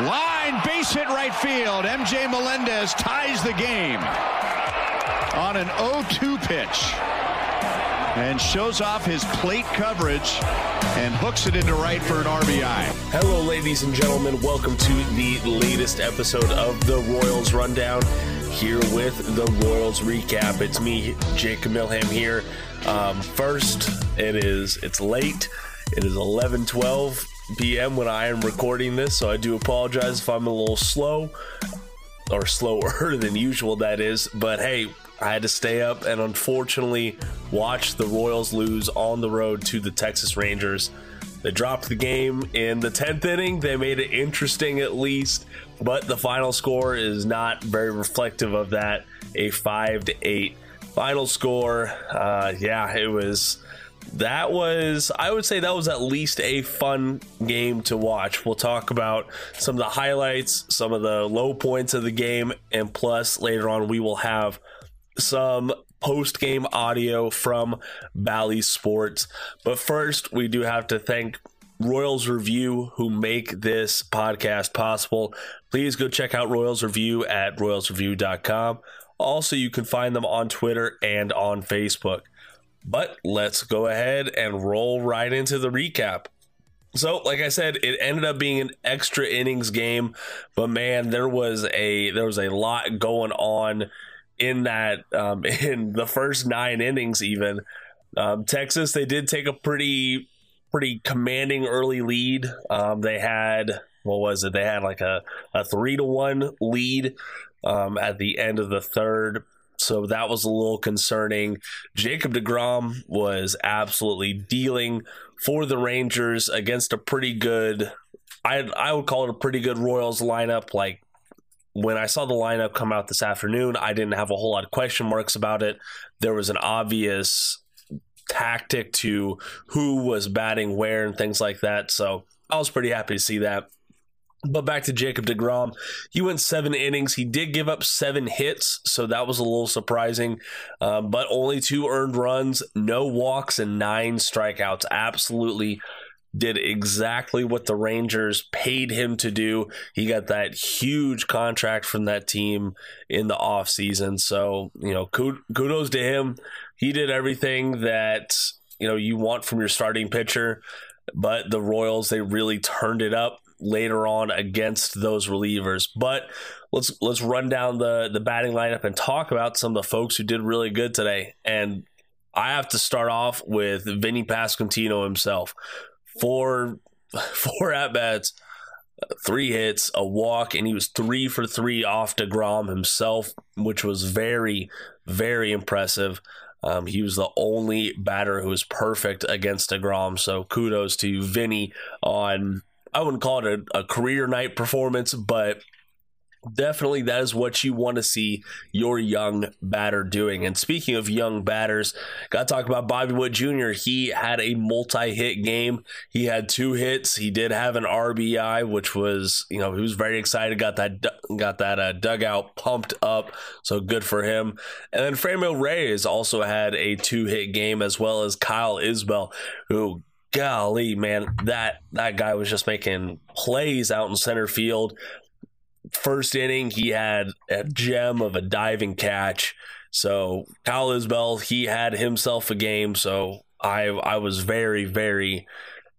Line base hit right field. MJ Melendez ties the game on an 0-2 pitch and shows off his plate coverage and hooks it into right for an RBI. Hello, ladies and gentlemen. Welcome to the latest episode of the Royals Rundown. Here with the Royals recap. It's me, Jake Milham here. Um, first, it is it's late. It is 11:12 p.m. when I am recording this, so I do apologize if I'm a little slow or slower than usual. That is, but hey, I had to stay up and unfortunately watch the Royals lose on the road to the Texas Rangers. They dropped the game in the 10th inning. They made it interesting at least, but the final score is not very reflective of that. A 5 to 8 final score. Uh, yeah, it was that was I would say that was at least a fun game to watch. We'll talk about some of the highlights, some of the low points of the game, and plus later on we will have some post game audio from Bally Sports. But first, we do have to thank Royals Review who make this podcast possible. Please go check out Royals Review at royalsreview.com. Also, you can find them on Twitter and on Facebook. But let's go ahead and roll right into the recap. So, like I said, it ended up being an extra innings game, but man, there was a there was a lot going on in that um, in the first nine innings. Even um, Texas, they did take a pretty pretty commanding early lead. Um, they had what was it? They had like a a three to one lead um, at the end of the third. So that was a little concerning. Jacob DeGrom was absolutely dealing for the Rangers against a pretty good I I would call it a pretty good Royals lineup. Like when I saw the lineup come out this afternoon, I didn't have a whole lot of question marks about it. There was an obvious tactic to who was batting where and things like that. So I was pretty happy to see that. But back to Jacob DeGrom. He went seven innings. He did give up seven hits, so that was a little surprising. Uh, but only two earned runs, no walks, and nine strikeouts. Absolutely did exactly what the Rangers paid him to do. He got that huge contract from that team in the offseason. So, you know, kudos to him. He did everything that, you know, you want from your starting pitcher. But the Royals, they really turned it up later on against those relievers. But let's let's run down the the batting lineup and talk about some of the folks who did really good today. And I have to start off with Vinny Pasquantino himself four four at bats, three hits, a walk, and he was three for three off Degrom himself, which was very very impressive. Um, he was the only batter who was perfect against Degrom, so kudos to Vinny on. I wouldn't call it a, a career night performance, but definitely that is what you want to see your young batter doing. And speaking of young batters, got to talk about Bobby Witt Jr. He had a multi-hit game. He had two hits. He did have an RBI, which was you know he was very excited. Got that got that uh, dugout pumped up. So good for him. And then Franmil Reyes also had a two-hit game as well as Kyle Isbel, who golly man that that guy was just making plays out in center field first inning, he had a gem of a diving catch. So Kyle Isbel, he had himself a game. So I I was very very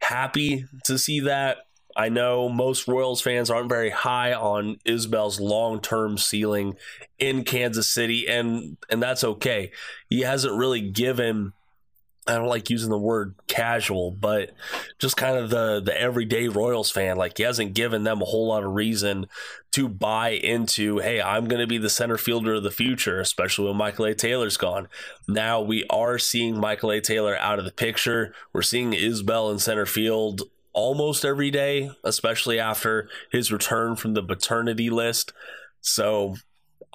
happy to see that. I know most Royals fans aren't very high on Isbel's long-term ceiling in Kansas City, and and that's okay. He hasn't really given I don't like using the word casual, but just kind of the the everyday Royals fan. Like he hasn't given them a whole lot of reason to buy into, hey, I'm going to be the center fielder of the future, especially when Michael A. Taylor's gone. Now we are seeing Michael A. Taylor out of the picture. We're seeing Isbel in center field almost every day, especially after his return from the paternity list. So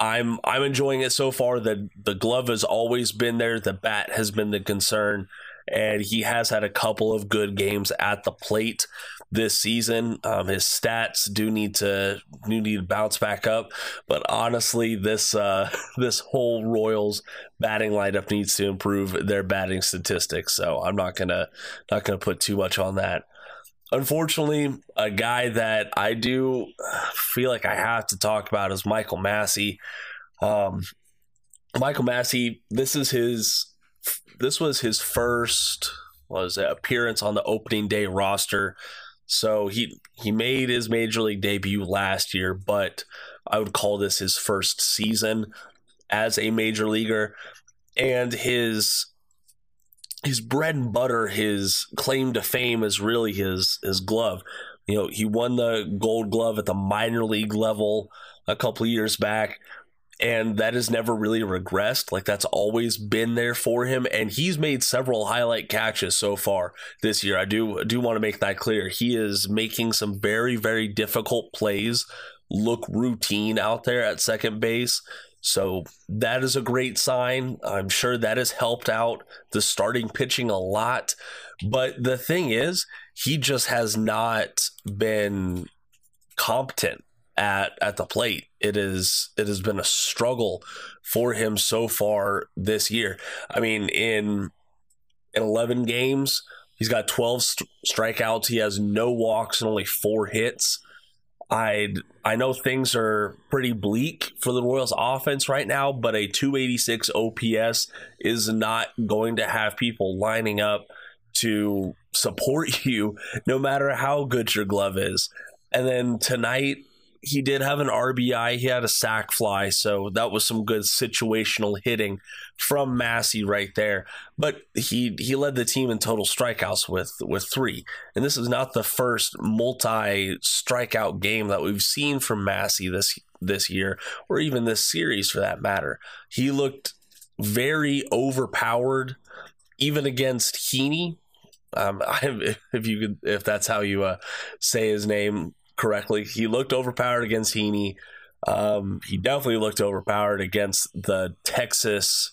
I'm I'm enjoying it so far. The the glove has always been there. The bat has been the concern, and he has had a couple of good games at the plate this season. Um, his stats do need to do need to bounce back up, but honestly, this uh, this whole Royals batting lineup needs to improve their batting statistics. So I'm not gonna not gonna put too much on that. Unfortunately, a guy that I do feel like I have to talk about is Michael Massey. Um, Michael Massey, this is his this was his first was appearance on the opening day roster. So he he made his major league debut last year, but I would call this his first season as a major leaguer and his his bread and butter, his claim to fame is really his his glove. You know, he won the gold glove at the minor league level a couple years back and that has never really regressed. Like that's always been there for him, and he's made several highlight catches so far this year. I do do want to make that clear. He is making some very very difficult plays look routine out there at second base. So that is a great sign. I'm sure that has helped out the starting pitching a lot. But the thing is, he just has not been competent at at the plate. It is it has been a struggle for him so far this year. I mean, in in 11 games, he's got 12 st- strikeouts. He has no walks and only four hits. I I know things are pretty bleak for the Royals offense right now, but a 286 OPS is not going to have people lining up to support you no matter how good your glove is. And then tonight he did have an RBI. He had a sac fly, so that was some good situational hitting from Massey right there. But he he led the team in total strikeouts with with three, and this is not the first multi strikeout game that we've seen from Massey this this year, or even this series for that matter. He looked very overpowered, even against Heaney. Um, I, if you could, if that's how you uh, say his name, correctly. He looked overpowered against Heaney. Um, he definitely looked overpowered against the Texas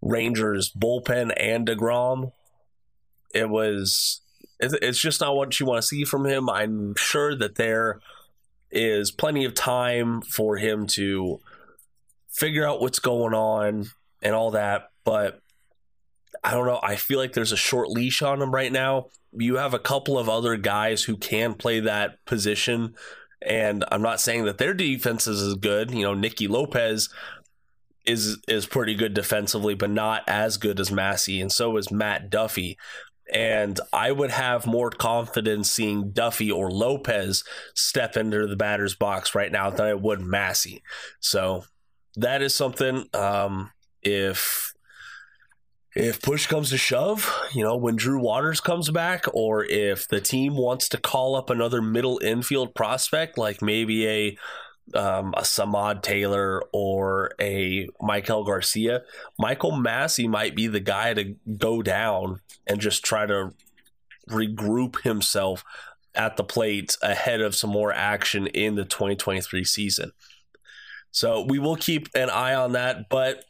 Rangers bullpen and DeGrom. It was, it's just not what you want to see from him. I'm sure that there is plenty of time for him to figure out what's going on and all that. But I don't know. I feel like there's a short leash on him right now you have a couple of other guys who can play that position. And I'm not saying that their defense is as good. You know, Nicky Lopez is is pretty good defensively, but not as good as Massey, and so is Matt Duffy. And I would have more confidence seeing Duffy or Lopez step into the batter's box right now than I would Massey. So that is something. Um, if if push comes to shove, you know, when Drew Waters comes back, or if the team wants to call up another middle infield prospect, like maybe a um, a Samad Taylor or a Maikel Garcia, Michael Massey might be the guy to go down and just try to regroup himself at the plate ahead of some more action in the 2023 season. So we will keep an eye on that, but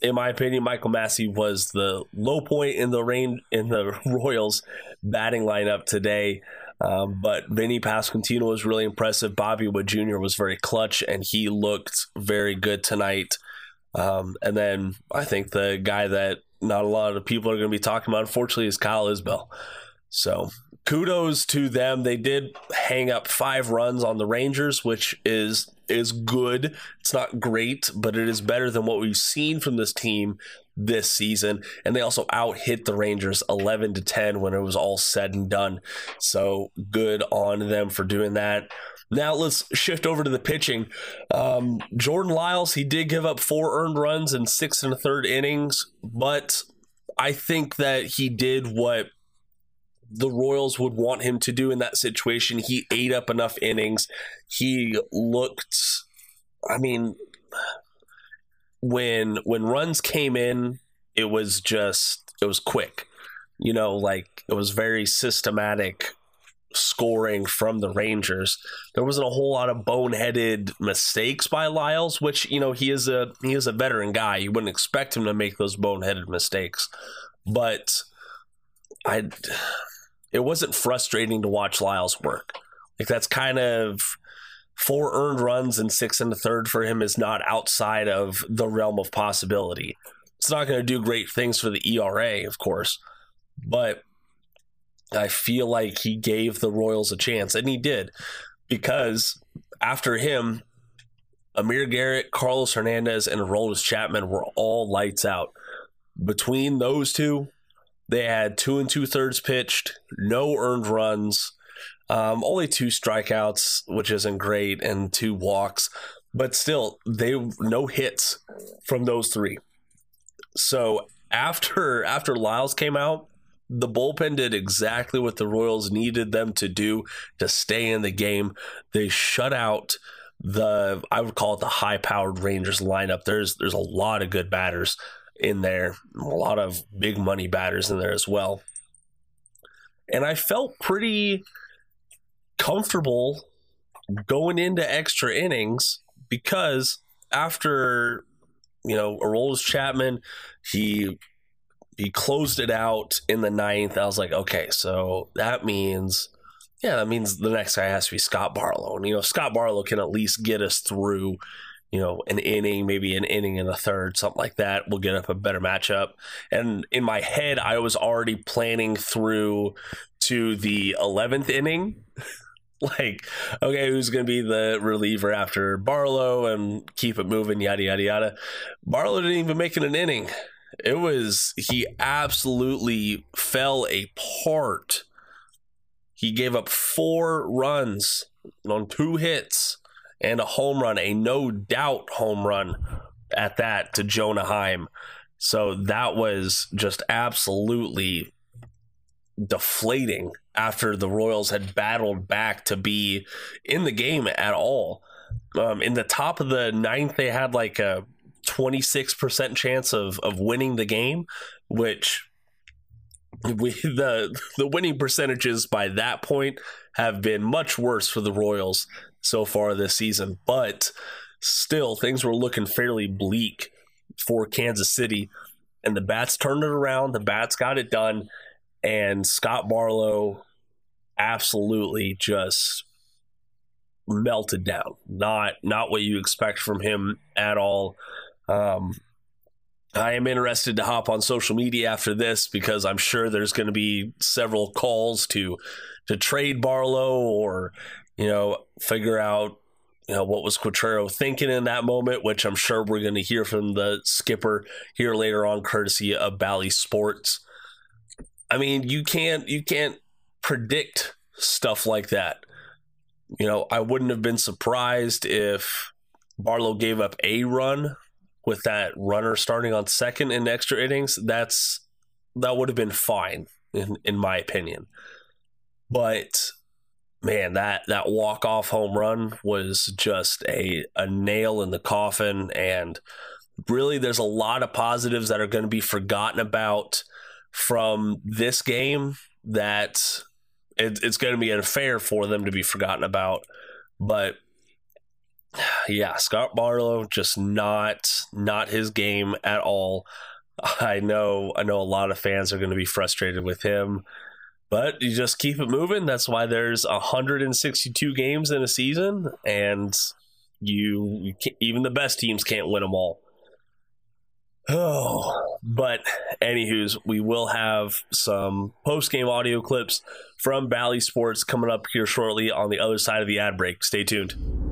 in my opinion, Michael Massey was the low point in the rain in the Royals batting lineup today. Um, but Vinny Pasquantino was really impressive. Bobby Witt Jr. was very clutch, and he looked very good tonight. Um, and then I think the guy that not a lot of people are going to be talking about, unfortunately, is Kyle Isbel. So kudos to them. They did hang up five runs on the Rangers, which is is good. It's not great, but it is better than what we've seen from this team this season. And they also out hit the Rangers 11 to 10 when it was all said and done. So good on them for doing that. Now let's shift over to the pitching. Um, Jordan Lyles, he did give up four earned runs in six and a third innings, but I think that he did what the Royals would want him to do in that situation. He ate up enough innings. He looked I mean when when runs came in, it was just it was quick. You know, like it was very systematic scoring from the Rangers. There wasn't a whole lot of boneheaded mistakes by Lyles, which, you know, he is a he is a veteran guy. You wouldn't expect him to make those boneheaded mistakes. But I it wasn't frustrating to watch Lyles work. Like that's kind of four earned runs and six and a third for him is not outside of the realm of possibility. It's not going to do great things for the ERA, of course, but I feel like he gave the Royals a chance, and he did, because after him, Amir Garrett, Carlos Hernandez, and Aroldis Chapman were all lights out. Between those two, they had two and two thirds pitched, no earned runs, um, only two strikeouts, which isn't great, and two walks, but still, they no hits from those three. So after after Lyles came out, the bullpen did exactly what the Royals needed them to do to stay in the game. They shut out the I would call it the high powered Rangers lineup. There's there's a lot of good batters in there, a lot of big money batters in there as well. And I felt pretty comfortable going into extra innings because after you know Aroldis Chapman, he he closed it out in the ninth. I was like, okay, so that means yeah, that means the next guy has to be Scott Barlow. And, you know, Scott Barlow can at least get us through, you know, an inning, maybe an inning and a third, something like that. We'll get up a better matchup. And in my head, I was already planning through to the 11th inning. like, okay, who's going to be the reliever after Barlow and keep it moving, yada, yada, yada. Barlow didn't even make it an inning. It was, he absolutely fell apart he gave up four runs on two hits and a home run, a no doubt home run at that to Jonah Heim. So that was just absolutely deflating after the Royals had battled back to be in the game at all. Um, in the top of the ninth, they had like a 26% chance of, of winning the game, which we the the winning percentages by that point have been much worse for the Royals so far this season, but still things were looking fairly bleak for Kansas City and the Bats turned it around, the Bats got it done and Scott Barlow absolutely just melted down. Not not what you expect from him at all. Um, I am interested to hop on social media after this because I'm sure there's going to be several calls to to trade Barlow or you know figure out you know what was Quatraro thinking in that moment, which I'm sure we're going to hear from the skipper here later on, courtesy of Bally Sports. I mean, you can't you can't predict stuff like that. You know, I wouldn't have been surprised if Barlow gave up a run with that runner starting on second in extra innings, that's that would have been fine in in my opinion. But man, that that walk off home run was just a a nail in the coffin, and really, there's a lot of positives that are going to be forgotten about from this game. That it, it's going to be unfair for them to be forgotten about, but yeah, Scott Barlow just not not his game at all. I know I know a lot of fans are going to be frustrated with him, but you just keep it moving. That's why there's 162 games in a season, and you, you even the best teams can't win them all. Oh, but anywho's, we will have some post game audio clips from Bally Sports coming up here shortly on the other side of the ad break. Stay tuned.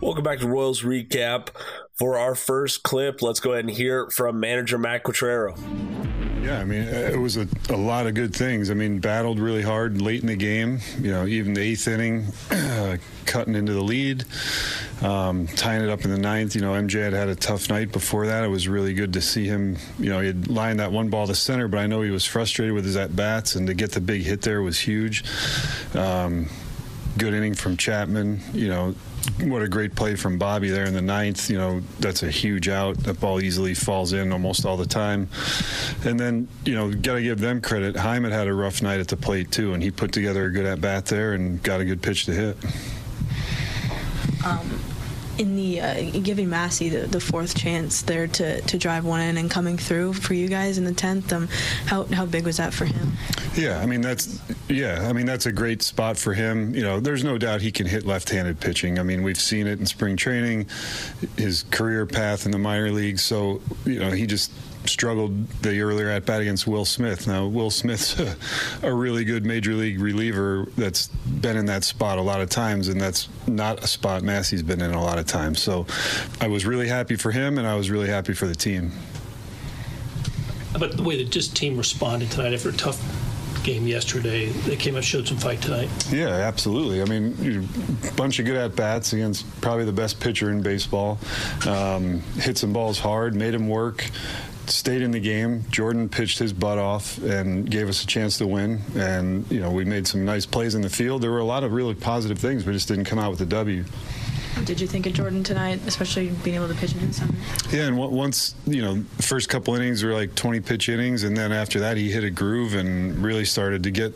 Welcome back to Royals Recap. For our first clip, let's go ahead and hear from manager Matt Quatraro. Yeah, I mean, it was a, a lot of good things. I mean, battled really hard late in the game. You know, even the eighth inning, uh, cutting into the lead, um, tying it up in the ninth. You know, MJ had had a tough night before that. It was really good to see him. You know, he had lined that one ball to center, but I know he was frustrated with his at bats, and to get the big hit there was huge. Um, good inning from Chapman. You know, what a great play from Bobby there in the ninth. You know, that's a huge out. That ball easily falls in almost all the time. And then, you know, got to give them credit. Hyman had a rough night at the plate, too, and he put together a good at bat there and got a good pitch to hit. Um, in the uh, giving Massey the, the, fourth chance there to, to drive one in and coming through for you guys in the tenth. Um, how how big was that for him? Yeah, I mean that's yeah, I mean that's a great spot for him. You know, there's no doubt he can hit left-handed pitching. I mean, we've seen it in spring training, his career path in the minor leagues. So you know, he just struggled the earlier at bat against Will Smith. Now, Will Smith's a, a, really good major league reliever that's been in that spot a lot of times, and that's not a spot Massey's been in a lot of times. So I was really happy for him, and I was really happy for the team. But the way the just team responded tonight after a tough game yesterday. They came out showed some fight tonight. Yeah, absolutely. I mean, a bunch of good at bats against probably the best pitcher in baseball. Um, hit some balls hard, made him work. Stayed in the game. Jordan pitched his butt off and gave us a chance to win. And you know, we made some nice plays in the field. There were a lot of really positive things, but just didn't come out with a W. Did you think of Jordan tonight, especially being able to pitch in the summer? Yeah, and once you know, first couple innings were like 20 pitch innings, and then after that he hit a groove and really started to get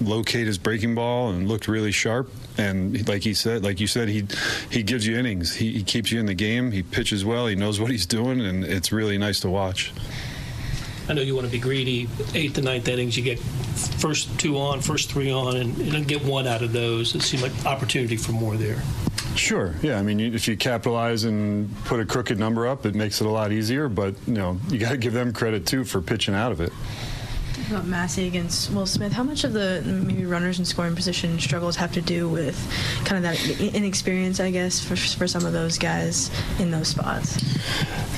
locate his breaking ball and looked really sharp. And like he said, like you said, he he gives you innings. He, he keeps you in the game. He pitches well. He knows what he's doing, and it's really nice to watch. I know you want to be greedy. Eighth to ninth innings, you get first two on, first three on, and you don't get one out of those. It seemed like opportunity for more there. Sure. Yeah. I mean, if you capitalize and put a crooked number up, it makes it a lot easier. But you know, you got to give them credit too for pitching out of it about Massey against Will Smith, how much of the maybe runners in scoring position struggles have to do with kind of that inexperience, I guess, for, for some of those guys in those spots?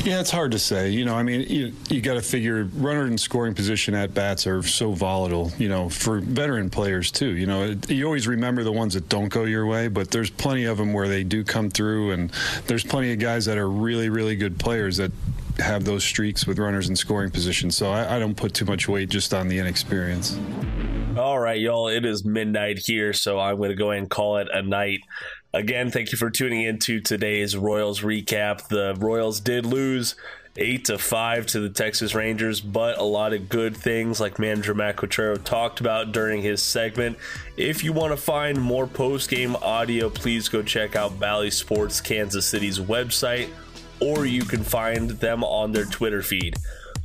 Yeah, it's hard to say. You know, I mean, you, you got to figure runner in scoring position at bats are so volatile, you know, for veteran players too. You know, you always remember the ones that don't go your way, but there's plenty of them where they do come through, and there's plenty of guys that are really, really good players that have those streaks with runners in scoring position. So I, I don't put too much weight just on the inexperience. All right, y'all. It is midnight here, so I'm going to go ahead and call it a night. Again, thank you for tuning in to today's Royals recap. The Royals did lose eight to five to the Texas Rangers, but a lot of good things like manager Matt Quatraro talked about during his segment. If you want to find more post game audio, please go check out Bally Sports Kansas City's website or you can find them on their Twitter feed.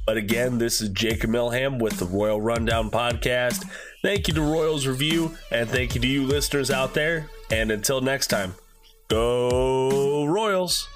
But again, this is Jacob Milham with the Royal Rundown Podcast. Thank you to Royals Review, and thank you to you listeners out there. And until next time, go Royals!